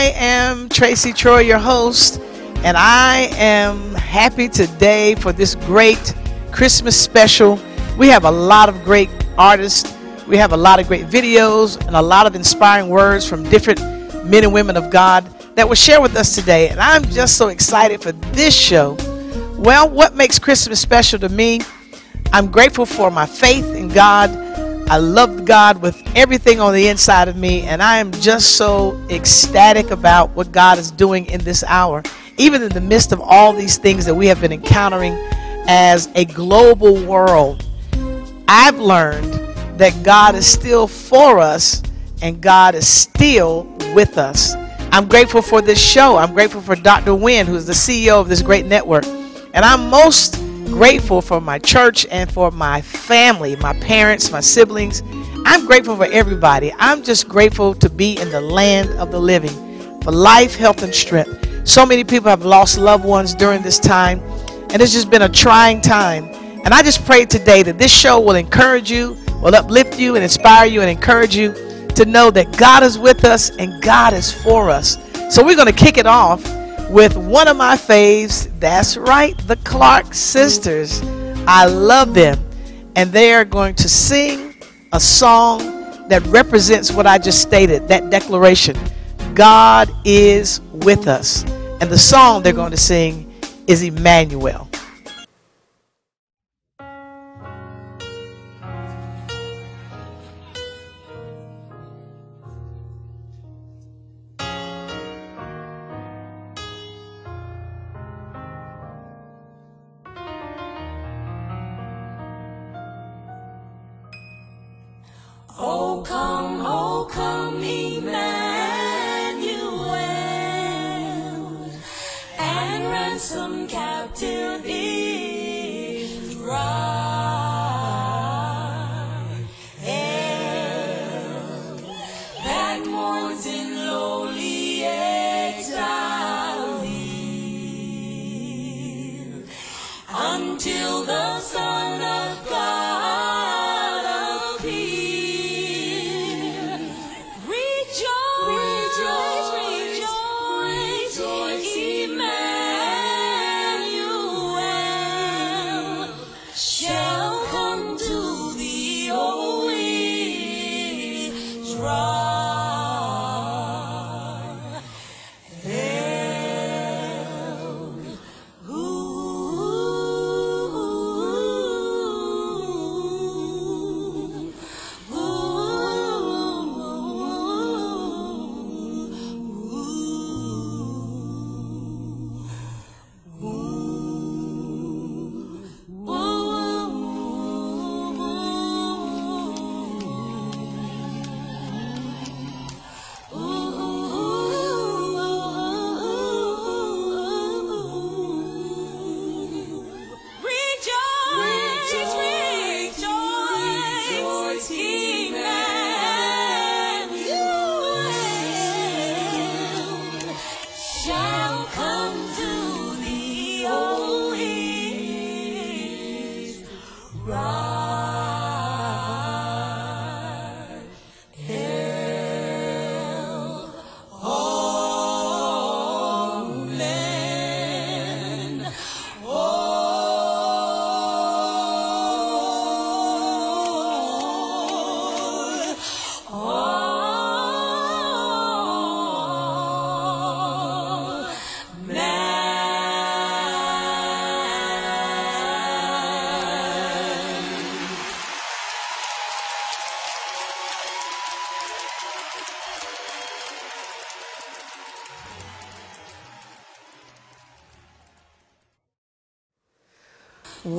I am Tracy Troy, your host, and I am happy today for this great Christmas special. We have a lot of great artists, we have a lot of great videos, and a lot of inspiring words from different men and women of God that will share with us today. And I'm just so excited for this show. Well, what makes Christmas special to me? I'm grateful for my faith in God I love God with everything on the inside of me, and I am just so ecstatic about what God is doing in this hour. Even in the midst of all these things that we have been encountering as a global world, I've learned that God is still for us and God is still with us. I'm grateful for this show. I'm grateful for Dr. Wynn, who is the CEO of this great network. And I'm most grateful for my church and for my family, my parents, my siblings. I'm grateful for everybody. I'm just grateful to be in the land of the living for life, health, and strength. So many people have lost loved ones during this time, and it's just been a trying time. And I just pray today that this show will encourage you, will uplift you, and inspire you, and encourage you to know that God is with us and God is for us. So we're going to kick it off with one of my faves. That's right, the Clark sisters. I love them. And they are going to sing a song that represents what I just stated that declaration God is with us. And the song they're going to sing is Emmanuel.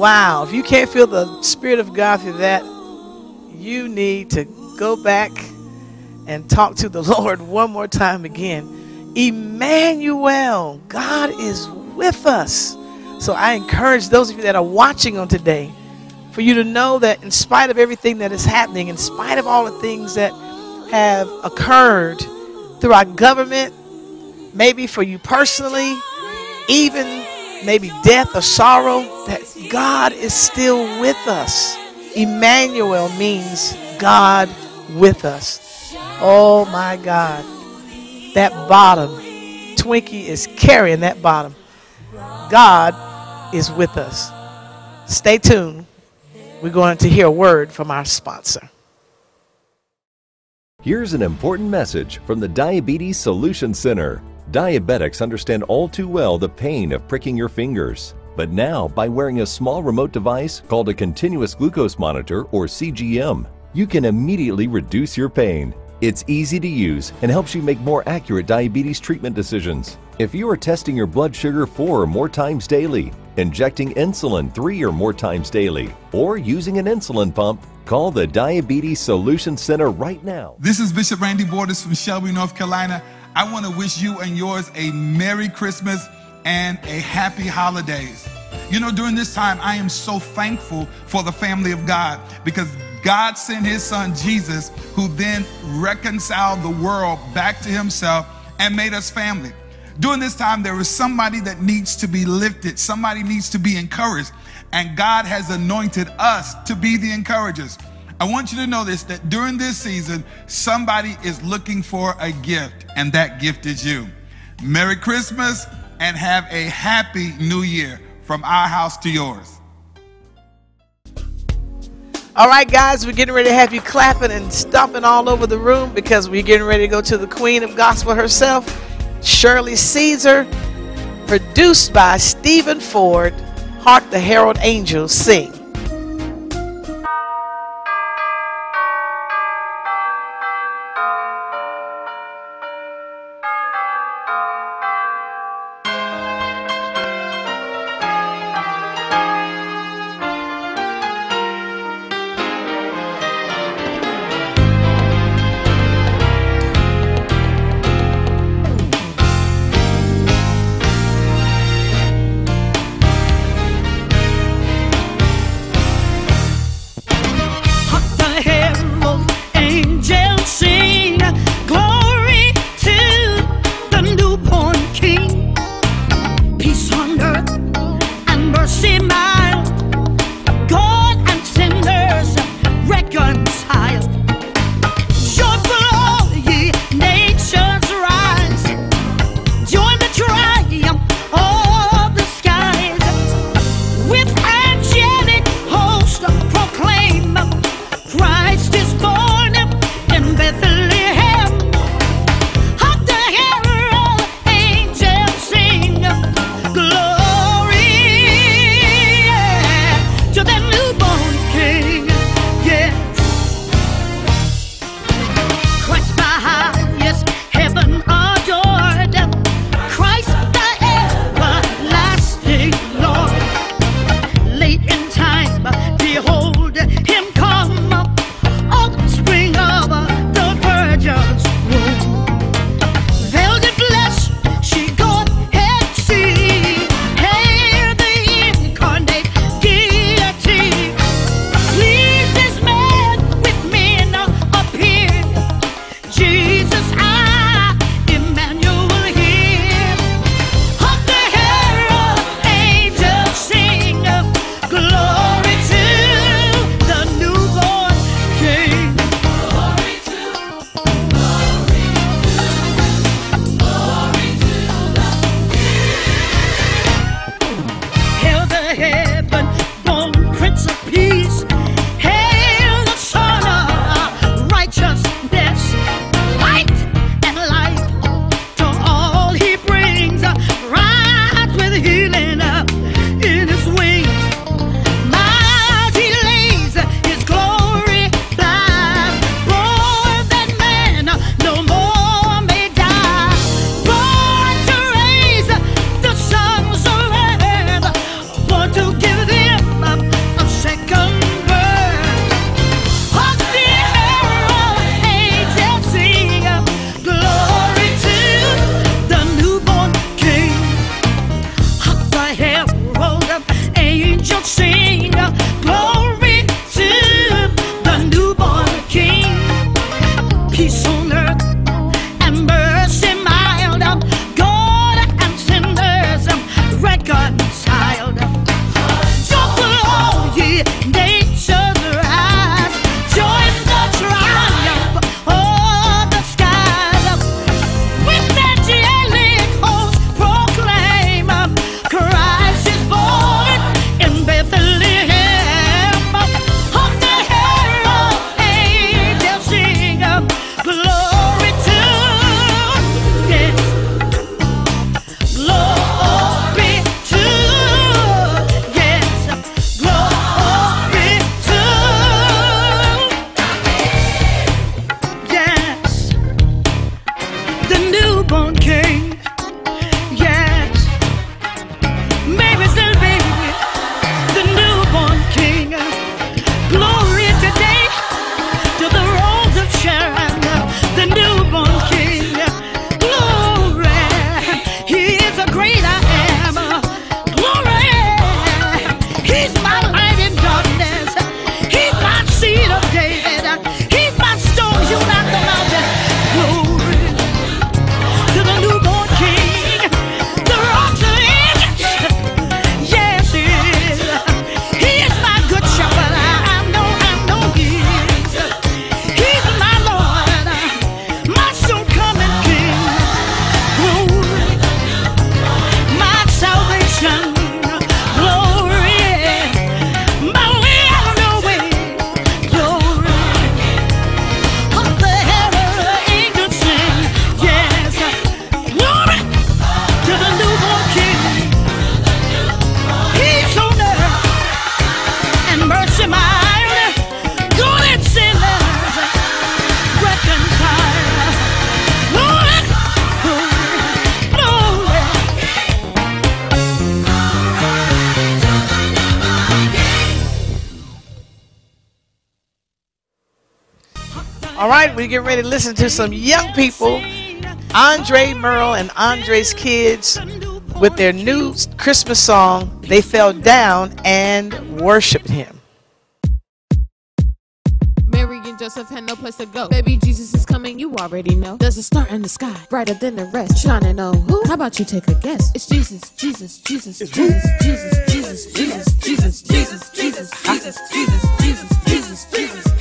Wow, if you can't feel the Spirit of God through that, you need to go back and talk to the Lord one more time again. Emmanuel, God is with us. So I encourage those of you that are watching on today for you to know that in spite of everything that is happening, in spite of all the things that have occurred through our government, maybe for you personally, even maybe death or sorrow, that God is still with us. Emmanuel means God with us. Oh my God. that bottom. Twinkie is carrying that bottom. God is with us. Stay tuned. We're going to hear a word from our sponsor. Here's an important message from the Diabetes Solution Center. Diabetics understand all too well the pain of pricking your fingers. But now, by wearing a small remote device called a continuous glucose monitor or CGM, you can immediately reduce your pain. It's easy to use and helps you make more accurate diabetes treatment decisions. If you are testing your blood sugar four or more times daily, injecting insulin three or more times daily, or using an insulin pump, call the Diabetes Solution Center right now. This is Bishop Randy Borders from Shelby, North Carolina. I want to wish you and yours a Merry Christmas and a Happy Holidays. You know, during this time, I am so thankful for the family of God because God sent his son Jesus, who then reconciled the world back to himself and made us family. During this time, there is somebody that needs to be lifted, somebody needs to be encouraged, and God has anointed us to be the encouragers. I want you to know this that during this season, somebody is looking for a gift, and that gift is you. Merry Christmas and have a happy new year from our house to yours. All right, guys, we're getting ready to have you clapping and stomping all over the room because we're getting ready to go to the Queen of Gospel herself, Shirley Caesar, produced by Stephen Ford. Hark the Herald Angels sing. right, we get ready to listen to some young people, Andre Merle and Andre's kids, with their new Christmas song, They Fell Down and Worshipped Him. Mary and Joseph had no place to go. Baby Jesus is coming, you already know. There's a star in the sky, brighter than the rest, shining on who? How about you take a guess? It's Jesus, Jesus, Jesus, Jesus, Jesus, Jesus, Jesus, Jesus, Jesus, Jesus, Jesus, Jesus, Jesus, Jesus, Jesus, Jesus.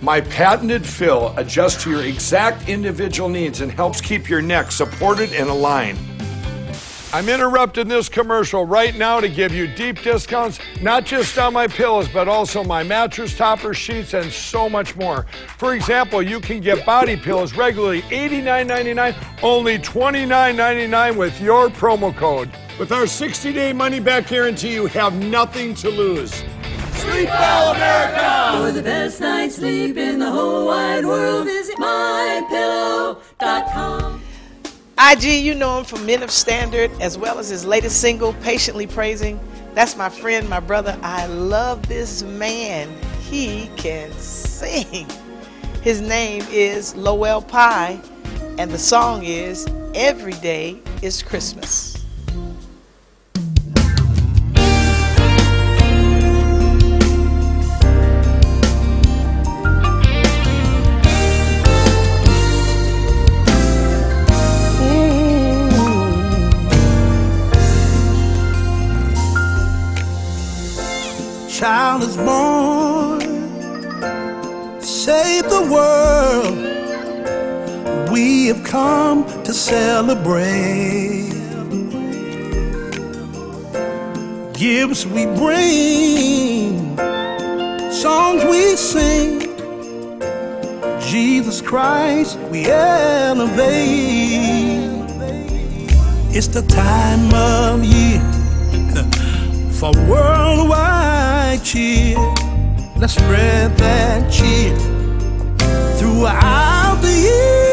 My patented fill adjusts to your exact individual needs and helps keep your neck supported and aligned. I'm interrupting this commercial right now to give you deep discounts, not just on my pillows, but also my mattress toppers, sheets, and so much more. For example, you can get body pillows regularly $89.99, only $29.99 with your promo code. With our 60 day money back guarantee, you have nothing to lose. Sleep well, America! For the best night's sleep in the whole wide world, visit mypillow.com. IG, you know him from Men of Standard as well as his latest single, Patiently Praising. That's my friend, my brother. I love this man. He can sing. His name is Lowell Pye, and the song is Every Day is Christmas. Child is born, save the world. We have come to celebrate. Gifts we bring, songs we sing. Jesus Christ, we elevate. It's the time of year for worldwide cheer. Let's spread that cheer throughout the year.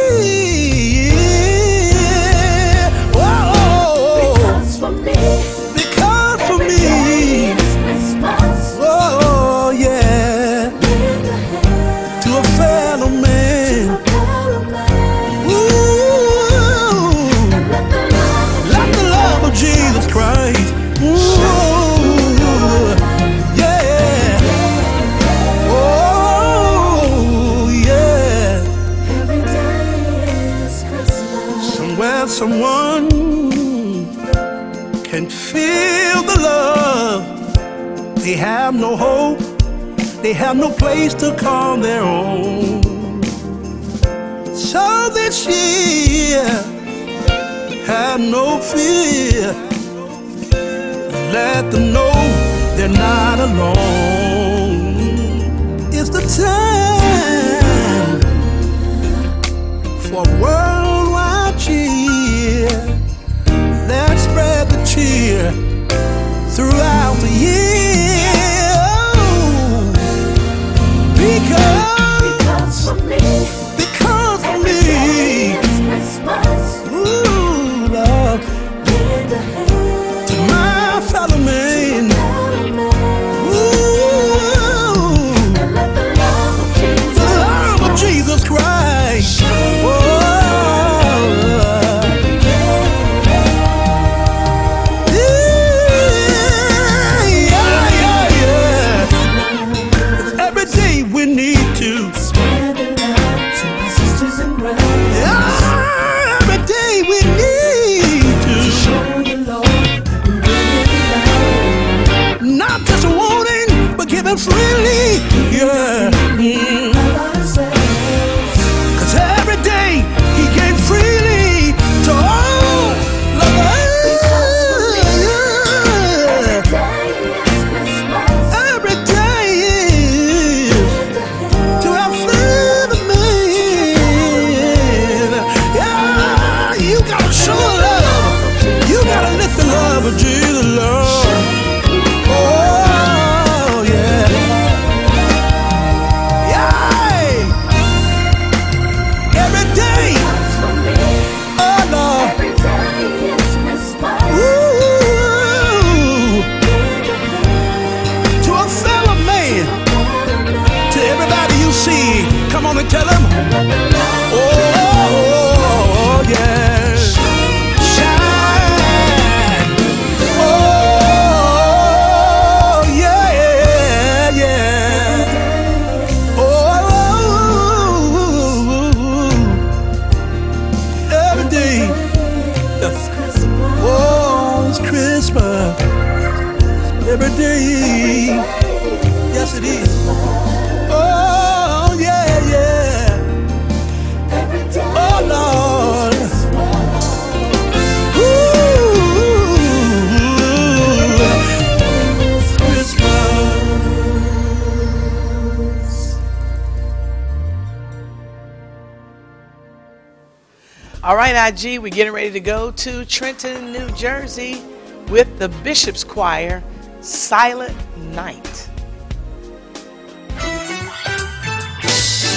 All right, IG, we're getting ready to go to Trenton, New Jersey with the Bishop's Choir, Silent Night.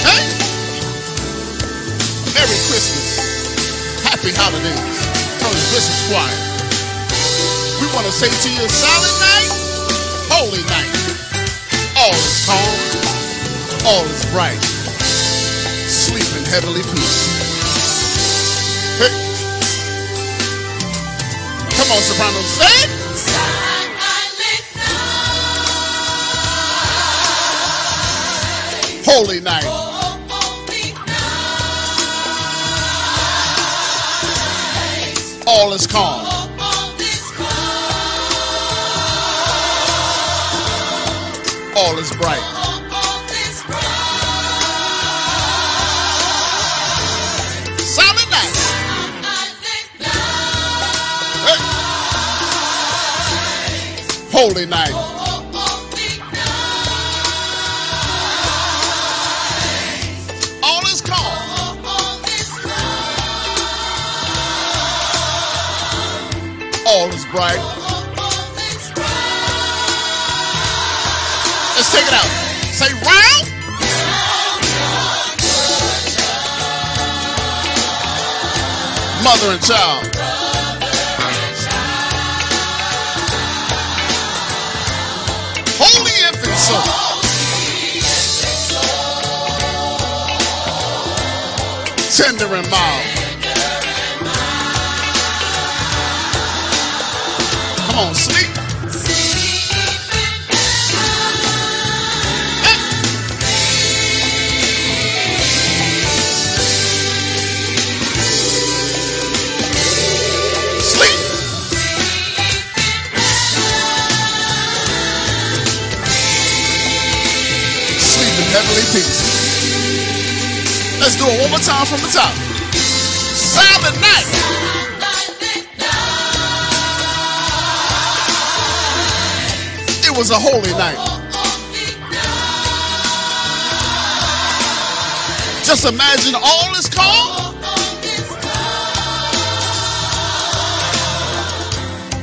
Hey! Merry Christmas. Happy holidays. From the Bishop's Choir. We want to say to you, silent night, holy night. All is calm, all is bright. Sleep in heavenly peace. Come on, soprano, say it. Holy night. All is calm. All is bright. Holy night. All is calm. All is bright. Let's take it out. Say round. Mother and child. Tender and mild. Come on, sleep. Sleep. Sleep in heavenly peace. Let's do it one more time from the top. Silent night. It was a holy night. Just imagine all is calm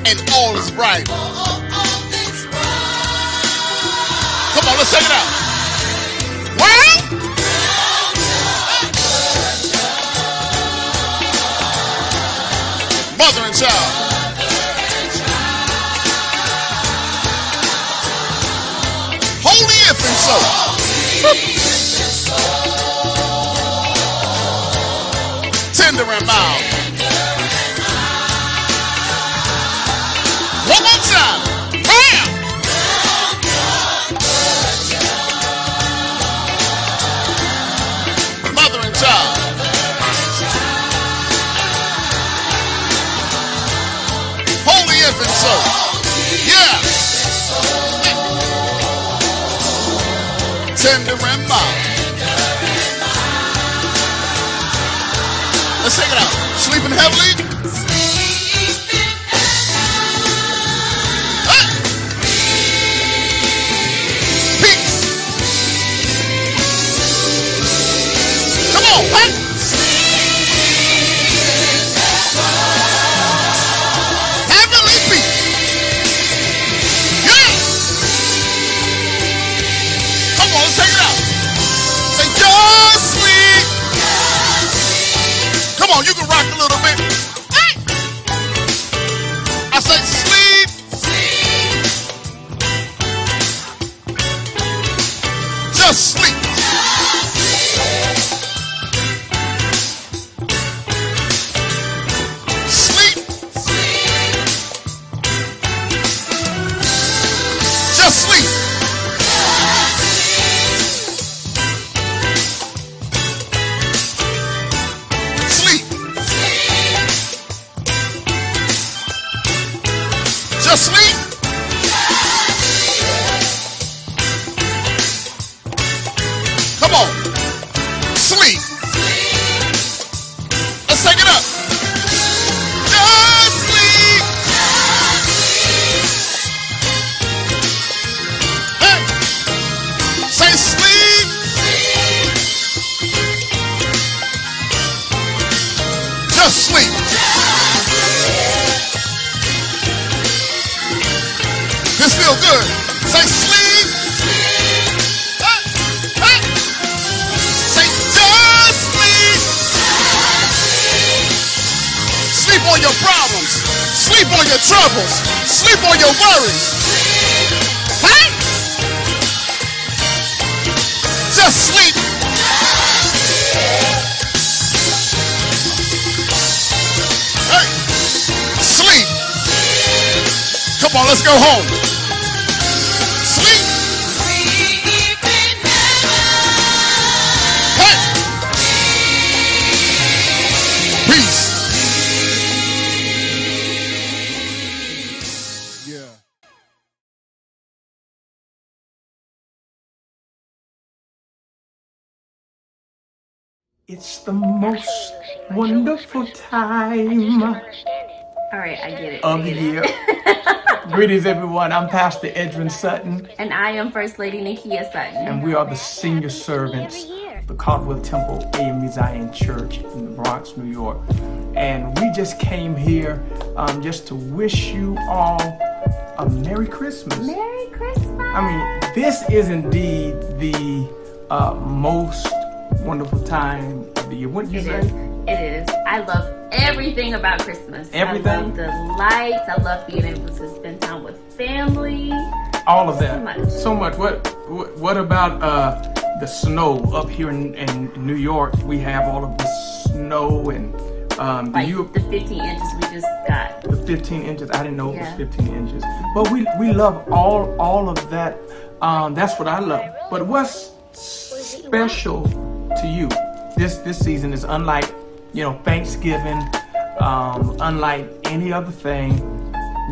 and all is bright. Come on, let's take it out. Child. Holy infant soul. Tender and mild. Tender. Let's take it out. Sleeping heavily. On your troubles. Sleep on your worries. Hey. Just sleep. Hey. Sleep. Come on, let's go home. It's the most wonderful time All right, I get it. Of the year. Greetings, everyone. I'm Pastor Edwin Sutton, And I am First Lady Nikia Sutton. and we are the senior servants of the Caldwell Temple AME Zion Church in the Bronx, New York. And we just came here um, just to wish you all a Merry Christmas. Merry Christmas. I mean, this is indeed the uh, most wonderful time of the year. Wouldn't you It say? is. It is. I love everything about Christmas. Everything? I love the lights. I love being able to spend time with family. All of that. So much. So much. What what, what about uh, the snow up here in, in New York? We have all of the snow and um, do Like you the 15 inches we just got. the 15 inches. I didn't know it was 15 inches. But we we love all all of that. Um, that's what I love. But what's special to you? This this season is unlike you know Thanksgiving, um, unlike any other thing.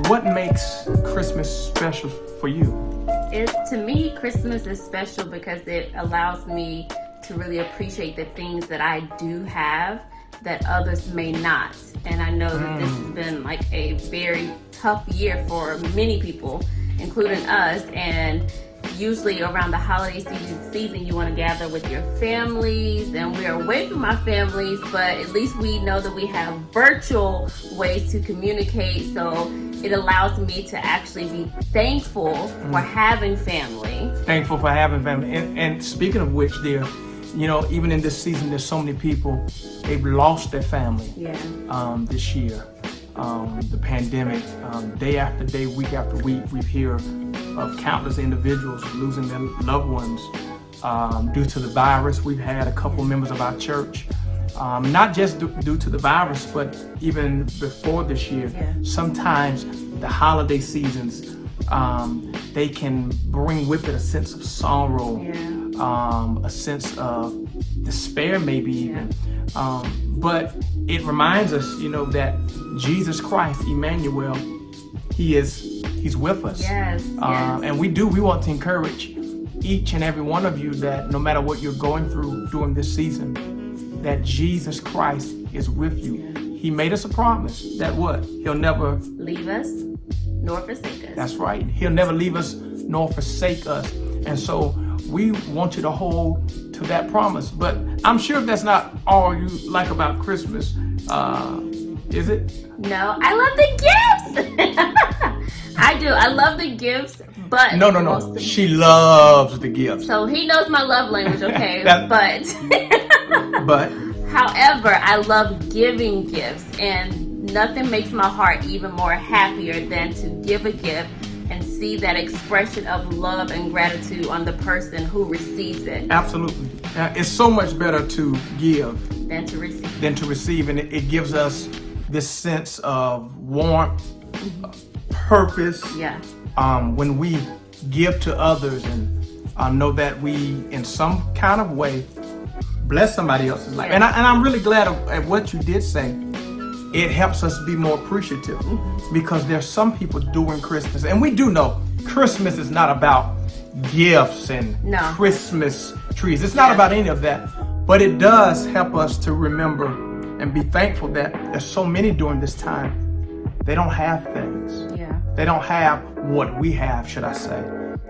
What makes Christmas special for you? It, to me, Christmas is special because it allows me to really appreciate the things that I do have that others may not. And I know that this has been like a very tough year for many people, including us. And usually around the holiday season, season you want to gather with your families, and we're away from our families, but at least we know that we have virtual ways to communicate. So it allows me to actually be thankful for having family. Thankful for having family. And, and speaking of which, dear, you know, even in this season, there's so many people they've lost their family. Yeah. um, this year. Um, the pandemic, um, day after day, week after week, we hear of countless individuals losing their loved ones um, due to the virus. We've had a couple members of our church, um, not just due, due to the virus, but even before this year. Yeah. Sometimes the holiday seasons, um, they can bring with it a sense of sorrow, Yeah. um, a sense of despair, maybe even. Um, but it reminds us, you know, that Jesus Christ, Emmanuel, He is He's with us. Yes, Uh, yes. and we do. We want to encourage each and every one of you that no matter what you're going through during this season, that Jesus Christ is with you. He made us a promise that what He'll never Leave us nor forsake us. that's right. He'll never leave us nor forsake us. And so we want you to hold to that promise. But I'm sure that's not all you like about Christmas. Uh, is it? No, I love the gifts. I do. I love the gifts, but No, no, no. She loves the gifts. so he knows my love language, okay? That- but But however, I love giving gifts, and nothing makes my heart even more happier than to give a gift and see that expression of love and gratitude on the person who receives it absolutely. Uh, it's so much better to give than to receive. than to receive. And it, it gives us this sense of warmth, uh, purpose. Yeah. um, when we give to others and uh, know that we, in some kind of way, bless somebody else's life. And, I, and I'm really glad of, at what you did say. It helps us be more appreciative because there's some people doing Christmas, and we do know Christmas is not about gifts and No. Christmas trees. It's not about any of that, but it does help us to remember and be thankful that there's so many during this time. They don't have things. Yeah. They don't have what we have, should I say.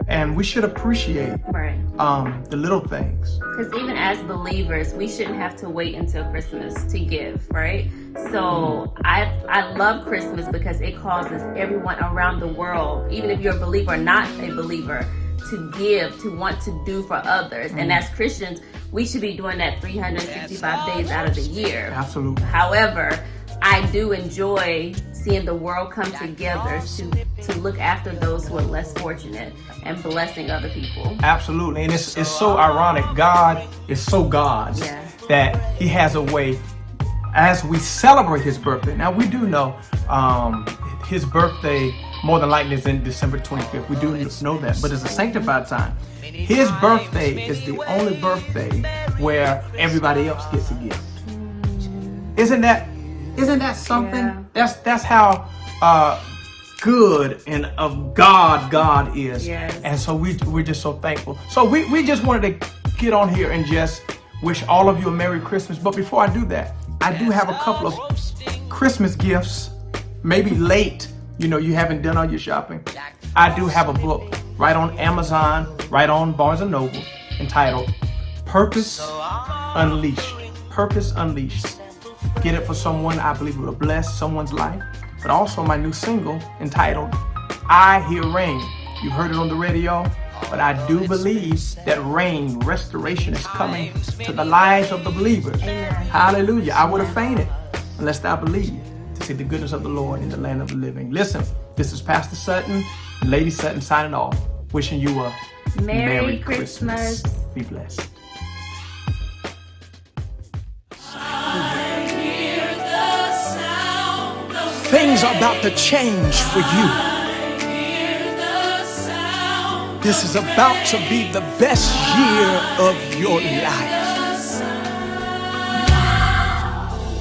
and we should appreciate Right. um, the little things. Because even as believers, we shouldn't have to wait until Christmas to give, right? So I I love Christmas because it causes everyone around the world, even if you're a believer or not a believer, to give, to want to do for others. And Mhm. as Christians, we should be doing that 365 days out of the year. Absolutely. However, I do enjoy seeing the world come together to to look after those who are less fortunate and blessing other people. Absolutely. And it's, it's so ironic. God is so God Yeah. that He has a way as we celebrate His birthday. Now, we do know um, His birthday more than likely is in December 25th. We do know that. But it's a sanctified time. His birthday is the only birthday where everybody else gets a gift. Isn't that isn't that something? That's that's how uh, good and of God God is. Yes. And so we we're just so thankful. So we, we just wanted to get on here and just wish all of you a Merry Christmas. But before I do that, I do have a couple of Christmas gifts, maybe late. You know, you haven't done all your shopping. I do have a book right on Amazon, right on Barnes and Noble, entitled Purpose Unleashed. Purpose Unleashed. Get it for someone I believe will bless someone's life. But also my new single entitled I Hear Rain. You heard it on the radio, but I do believe that rain, restoration is coming to the lives of the believers. Hallelujah. I would have fainted unless I believed to see the goodness of the Lord in the land of the living. Listen, this is Pastor Sutton and Lady Sutton signing off, wishing you a Merry Christmas. Be blessed. Things are about to change for you. This is about to be the best year of your life.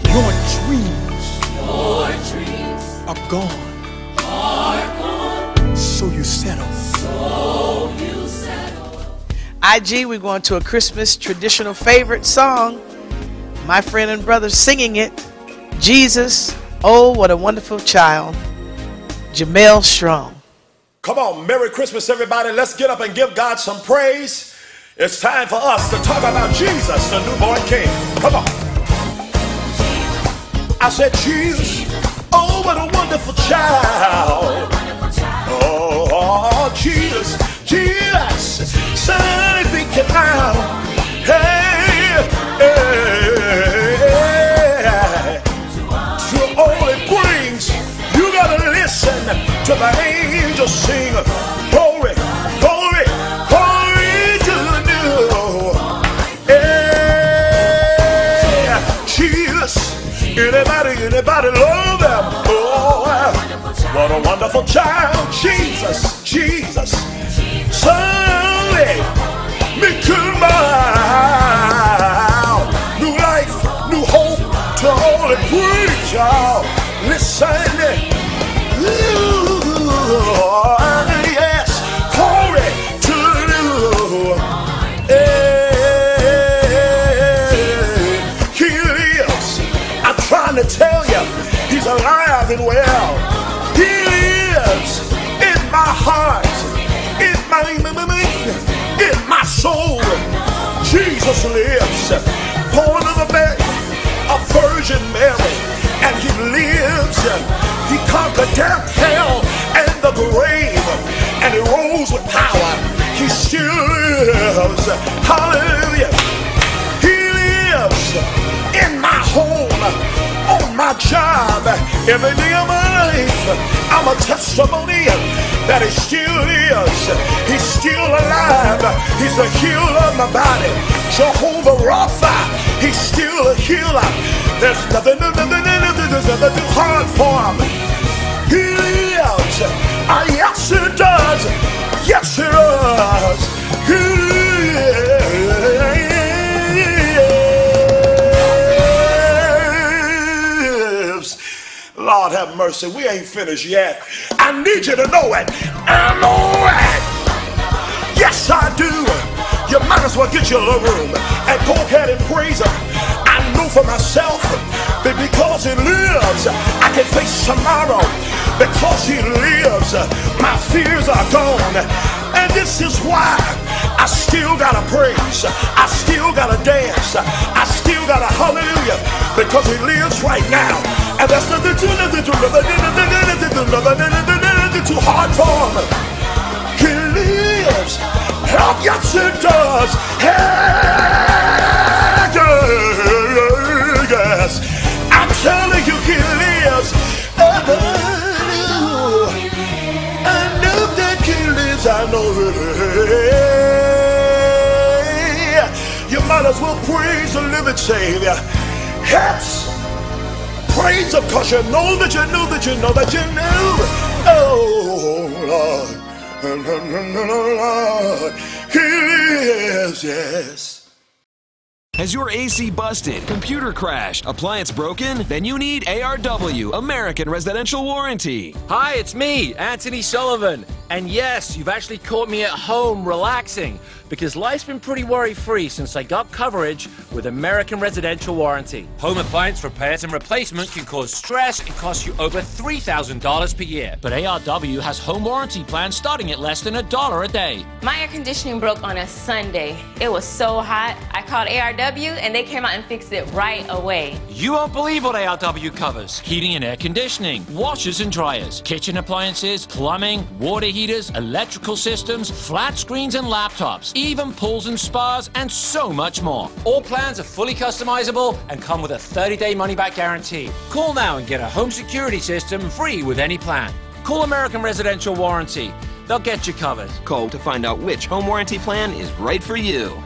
Your dreams, are gone. So you settle. IG, we're going to a Christmas traditional favorite song. My friend and brother singing it. Jesus, oh, what a wonderful child. Jamel Strong. Come on, Merry Christmas, everybody. Let's get up and give God some praise. It's time for us to talk about Jesus, the newborn King. Come on. I said, Jesus, what a wonderful child. Oh, oh, Jesus, Jesus, son, thinking out. Hey, hey, to all it brings, you gotta listen to the angels sing. Glory, glory, glory to the new. Yeah, Jesus, anybody, anybody? Oh, what a wonderful child, Jesus, Jesus. Sunday, me my new life, new hope to all it brings, Jesus lives. Born of a Mary, a Virgin Mary, and He lives. He conquered death, hell, and the grave, and He rose with power. He still lives. Hallelujah. He lives in my home, my job, every day of my life. I'm a testimony that He still lives. He's still alive. He's the healer of my body. Jehovah Rapha, He's still a healer. There's nothing, nothing, nothing, nothing, nothing too hard for Him. He lives. Ah, yes, He does. Yes, He does. He lives. Lord have mercy. We ain't finished yet. I need you to know it. I know it. Yes, I do. You might as well get your little room and go ahead and praise Him. I know for myself that because He lives, I can face tomorrow. Because He lives, my fears are gone. And this is why I still gotta praise. I still gotta dance. I still gotta hallelujah because he lives right now. And that's nothing too, nothing too, nothing too, nothing too, nothing too hard for him. He lives. Oh, it does. Hey, yes. I'm telling you, he lives. Oh, I know that he lives. I know it. You might as well praise the living Savior. Yes. Praise him because you know that you know that you know that you know. Oh, Lord. Lord. He lives, yes. Has your AC busted, computer crashed, appliance broken? Then you need ARW, American Residential Warranty. Hi, it's me, Anthony Sullivan. And yes, you've actually caught me at home relaxing because life's been pretty worry free since I got coverage with American Residential Warranty. Home appliance repairs and replacement can cause stress and cost you over $3,000 per year. But ARW has home warranty plans starting at less than a dollar a day. My air conditioning broke on a Sunday. It was so hot. I called ARW and they came out and fixed it right away. You won't believe what ARW covers heating and air conditioning, washers and dryers, kitchen appliances, plumbing, water heaters, electrical systems, flat screens and laptops, even pools and spas, and so much more. All plans are fully customizable and come with a 30 day money back guarantee. Call now and get a home security system free with any plan. Call American Residential Warranty. They'll get you covered. Call to find out which home warranty plan is right for you.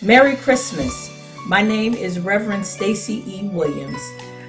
Merry Christmas. My name is Reverend Stacy E. Williams.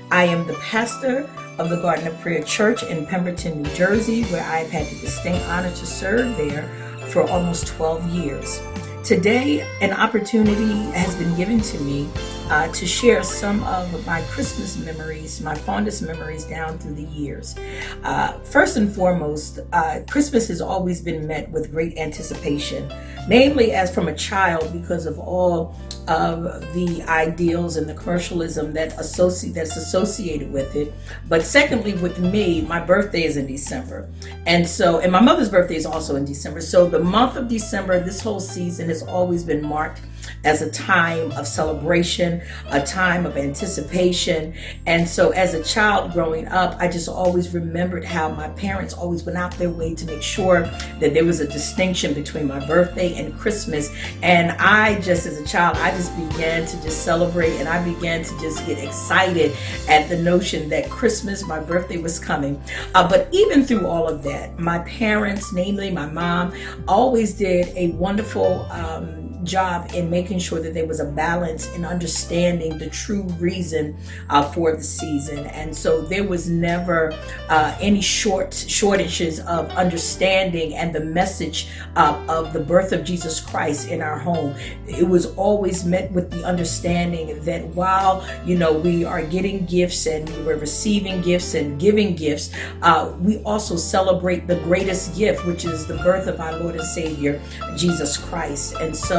I am the pastor of the Garden of Prayer Church in Pemberton, New Jersey, where I've had the distinct honor to serve there for almost 12 years. Today, an opportunity has been given to me uh, to share some of my Christmas memories, my fondest memories down through the years. Uh, first and foremost, uh, Christmas has always been met with great anticipation, mainly as from a child because of all of the ideals and the commercialism that associate that's associated with it. But secondly, with me, my birthday is in December, and so and my mother's birthday is also in December. So the month of December, this whole season has always been marked as a time of celebration, a time of anticipation. And so, as a child growing up, I just always remembered how my parents always went out their way to make sure that there was a distinction between my birthday and Christmas. And I just, as a child, I just began to just celebrate and I began to just get excited at the notion that Christmas, my birthday was coming. Uh, but even through all of that, my parents, namely my mom, always did a wonderful um, job in making sure that there was a balance in understanding the true reason uh, for the season. And so there was never uh, any short shortages of understanding and the message uh, of the birth of Jesus Christ in our home. It was always met with the understanding that while you know we are getting gifts and we're receiving gifts and giving gifts, uh, we also celebrate the greatest gift, which is the birth of our Lord and Savior Jesus Christ. And so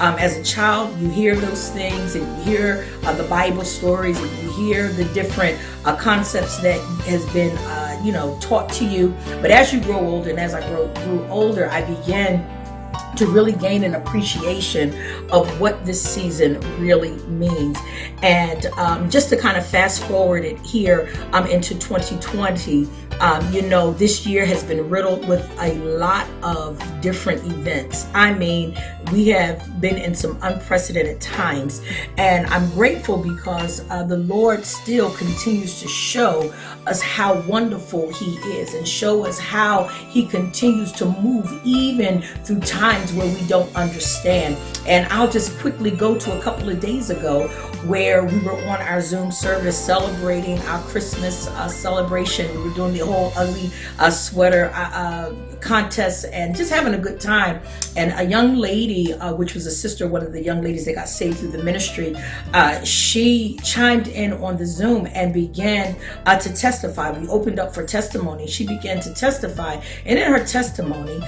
um, as a child, you hear those things and you hear uh, the Bible stories and you hear the different uh, concepts that has been, uh, you know, taught to you. But as you grow older and as I grow, grew older, I began to really gain an appreciation of what this season really means. And um, just to kind of fast forward it here um, into 2020, um, you know, this year has been riddled with a lot of different events. I mean, we have been in some unprecedented times, and I'm grateful because uh, the Lord still continues to show us how wonderful He is and show us how He continues to move even through times where we don't understand. And I'll just quickly go to a couple of days ago where we were on our Zoom service celebrating our Christmas uh, celebration. We were doing the whole ugly uh, sweater uh, uh, contest and just having a good time. And a young lady, uh, which was a sister, one of the young ladies that got saved through the ministry, uh, she chimed in on the Zoom and began to testify. We opened up for testimony. She began to testify. And in her testimony,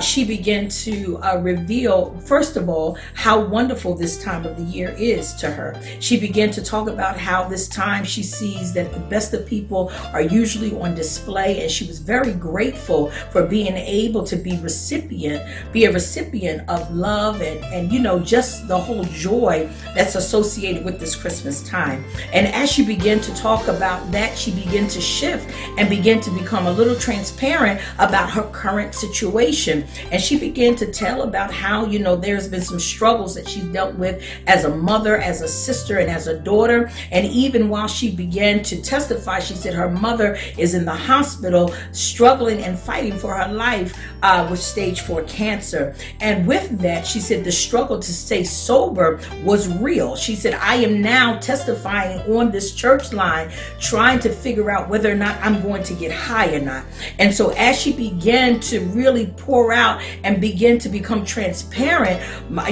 she began to uh, reveal, first of all, how wonderful this time of the year is to her. She began to talk about how this time she sees that the best of people are usually on display and she was very grateful for being able to be recipient, be a recipient of love and and you know just the whole joy that's associated with this Christmas time. And as she began to talk about that, she began to shift and began to become a little transparent about her current situation. And she began to tell about how, you know, there's been some struggles that she's dealt with as a mother, as a sister, and as a daughter. And even while she began to testify, she said her mother is in the hospital struggling and fighting for her life uh, with stage four cancer. And with that, she said the struggle to stay sober was real. She said, I am now testifying on this church line, trying to figure out whether or not I'm going to get high or not. And so as she began to really pour out and begin to become transparent,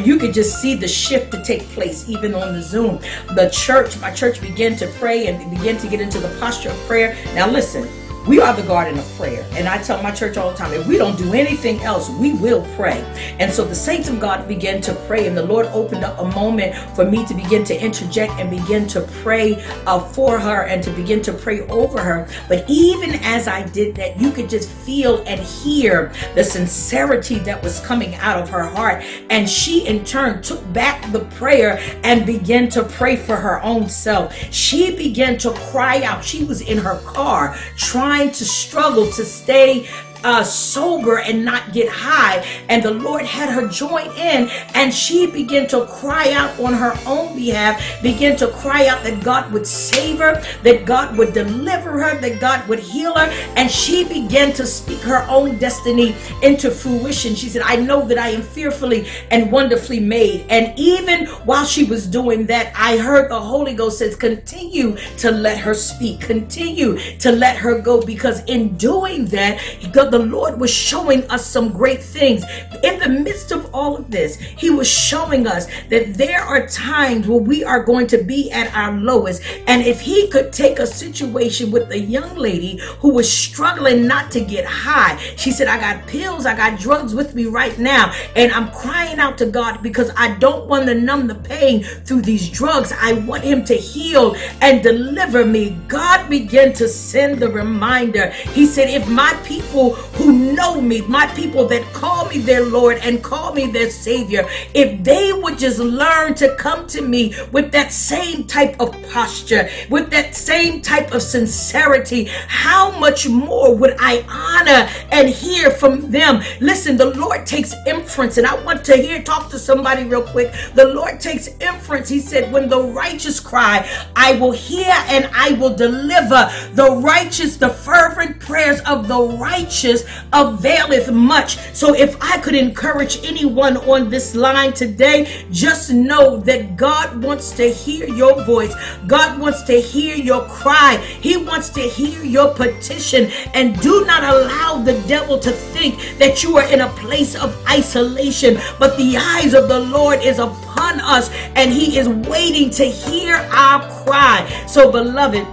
you could just see the shift to take place even on the Zoom. The church, my church began to pray and began to get into the posture of prayer. Now listen, we are the garden of prayer. And I tell my church all the time, if we don't do anything else, we will pray. And so the saints of God began to pray, and the Lord opened up a moment for me to begin to interject and begin to pray uh, for her and to begin to pray over her. But even as I did that, you could just feel and hear the sincerity that was coming out of her heart. And she, in turn, took back the prayer and began to pray for her own self. She began to cry out. She was in her car trying to struggle to stay uh, sober and not get high. And the Lord had her join in, and she began to cry out on her own behalf, began to cry out that God would save her, that God would deliver her, that God would heal her. And she began to speak her own destiny into fruition. She said, I know that I am fearfully and wonderfully made. And even while she was doing that, I heard the Holy Ghost says, continue to let her speak, continue to let her go, because in doing that, God, the Lord was showing us some great things. In the midst of all of this, He was showing us that there are times where we are going to be at our lowest. And if He could take a situation with a young lady who was struggling not to get high, she said, I got pills, I got drugs with me right now, and I'm crying out to God because I don't want to numb the pain through these drugs. I want Him to heal and deliver me. God began to send the reminder. He said, If my people who know me, my people that call me their Lord and call me their Savior, if they would just learn to come to me with that same type of posture, with that same type of sincerity, how much more would I honor and hear from them? Listen, the Lord takes inference, and I want to hear talk to somebody real quick. The Lord takes inference. He said, When the righteous cry, I will hear and I will deliver. The righteous, the fervent prayers of the righteous availeth much. So if I could encourage anyone on this line today, just know that God wants to hear your voice. God wants to hear your cry. He wants to hear your petition. And do not allow the devil to think that you are in a place of isolation. But the eyes of the Lord is upon us and he is waiting to hear our cry. So beloved,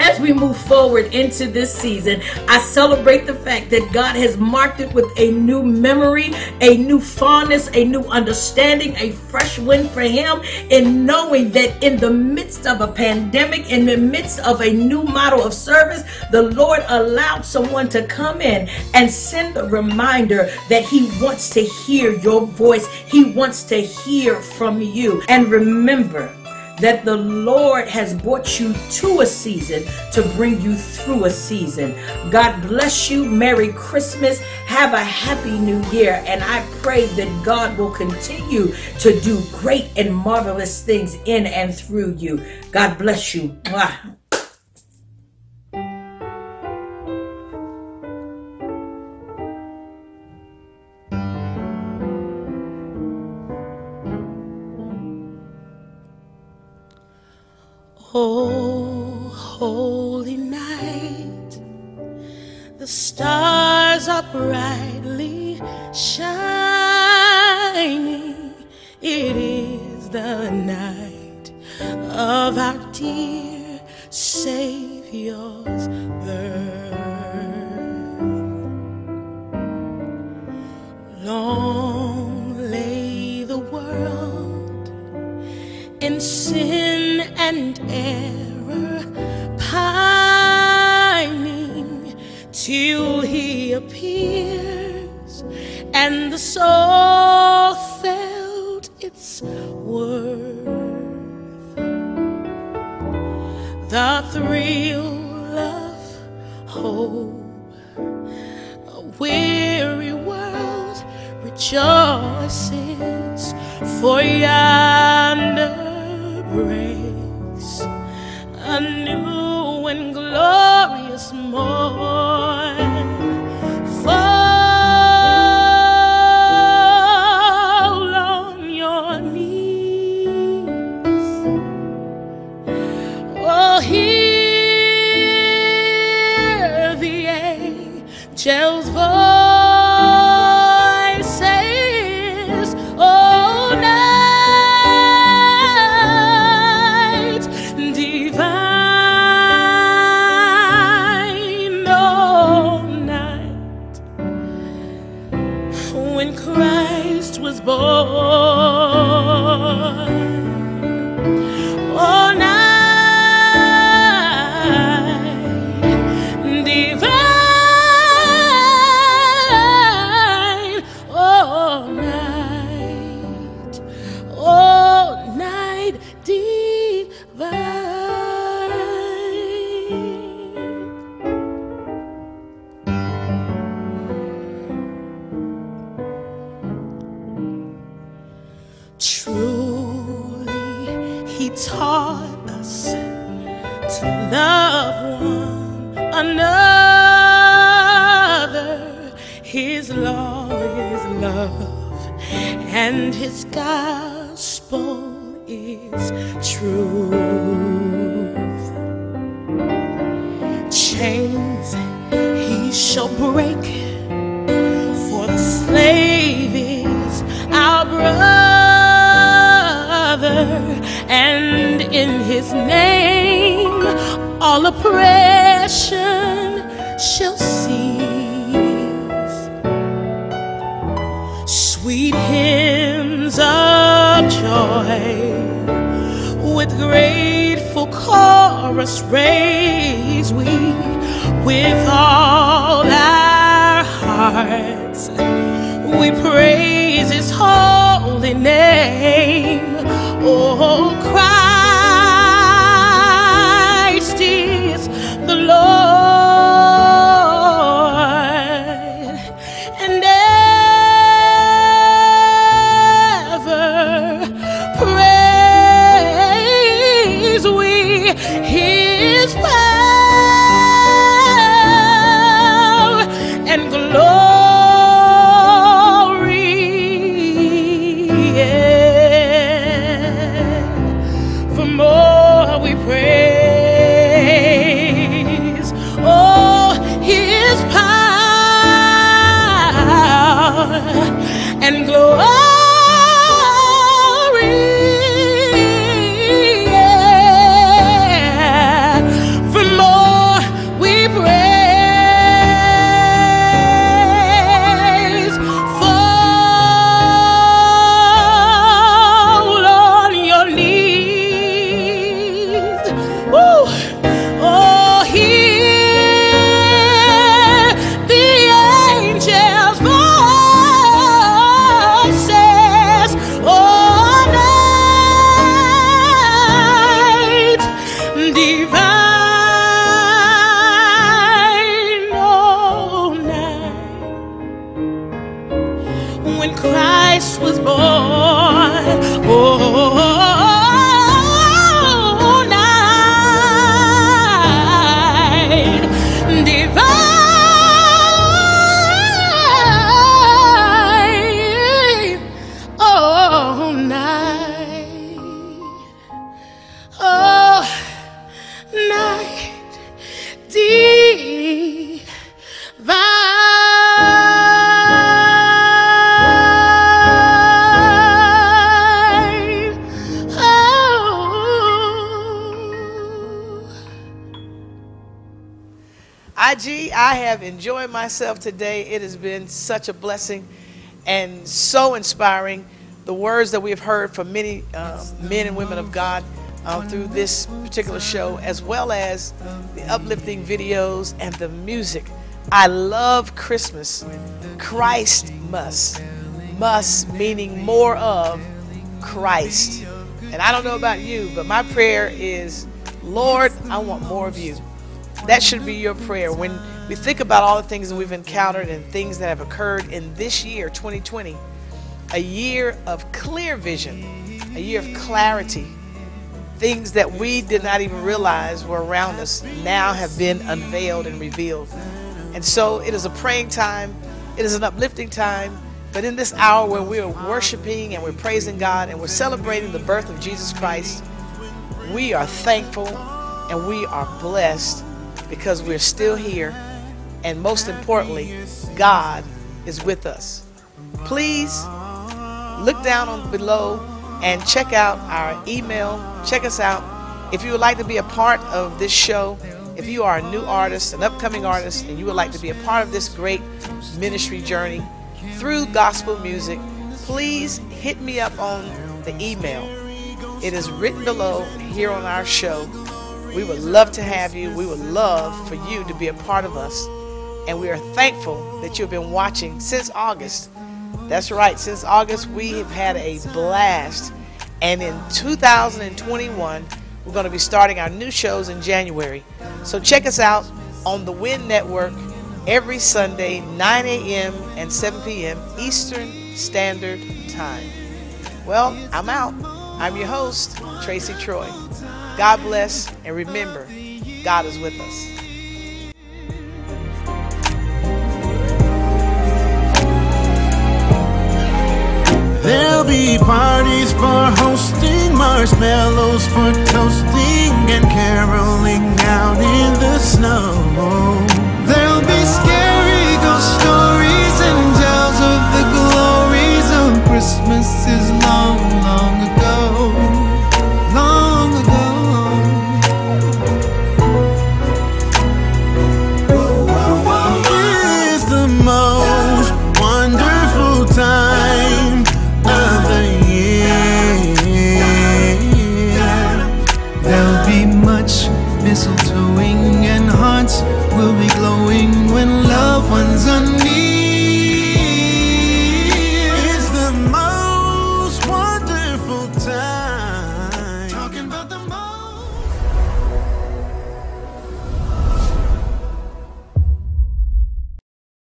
as we move forward into this season, I celebrate the fact that God has marked it with a new memory, a new fondness, a new understanding, a fresh wind for Him, in knowing that in the midst of a pandemic, in the midst of a new model of service, the Lord allowed someone to come in and send a reminder that He wants to hear your voice, He wants to hear from you. And remember, that the Lord has brought you to a season to bring you through a season. God bless you. Merry Christmas. Have a happy new year. And I pray that God will continue to do great and marvelous things in and through you. God bless you. Mwah. Have enjoyed myself today. It has been such a blessing and so inspiring. The words that we've heard from many uh, men and women of God uh, through this particular show, as well as the uplifting videos and the music I love Christmas. Christ must. Must meaning more of Christ. And I don't know about you, but my prayer is, Lord, I want more of you. That should be your prayer. When we think about all the things that we've encountered and things that have occurred in this year, 2020, a year of clear vision, a year of clarity, things that we did not even realize were around us now have been unveiled and revealed. And so it is a praying time, it is an uplifting time, but in this hour where we are worshiping and we're praising God and we're celebrating the birth of Jesus Christ, we are thankful and we are blessed because we're still here. And most importantly, God is with us. Please look down on below and check out our email. Check us out. If you would like to be a part of this show, if you are a new artist, an upcoming artist, and you would like to be a part of this great ministry journey through gospel music, please hit me up on the email. It is written below here on our show. We would love to have you. We would love for you to be a part of us. And we are thankful that you've been watching since August. That's right, since August, we have had a blast. And in 2021, we're going to be starting our new shows in January. So check us out on the Win Network every Sunday, 9 a.m. and 7 p.m. Eastern Standard Time. Well, I'm out. I'm your host, Tracy Troy. God bless, and remember, God is with us. There'll be parties for hosting, marshmallows for toasting, and caroling out in the snow. There'll be scary ghost stories and tales of the glories of Christmas is long.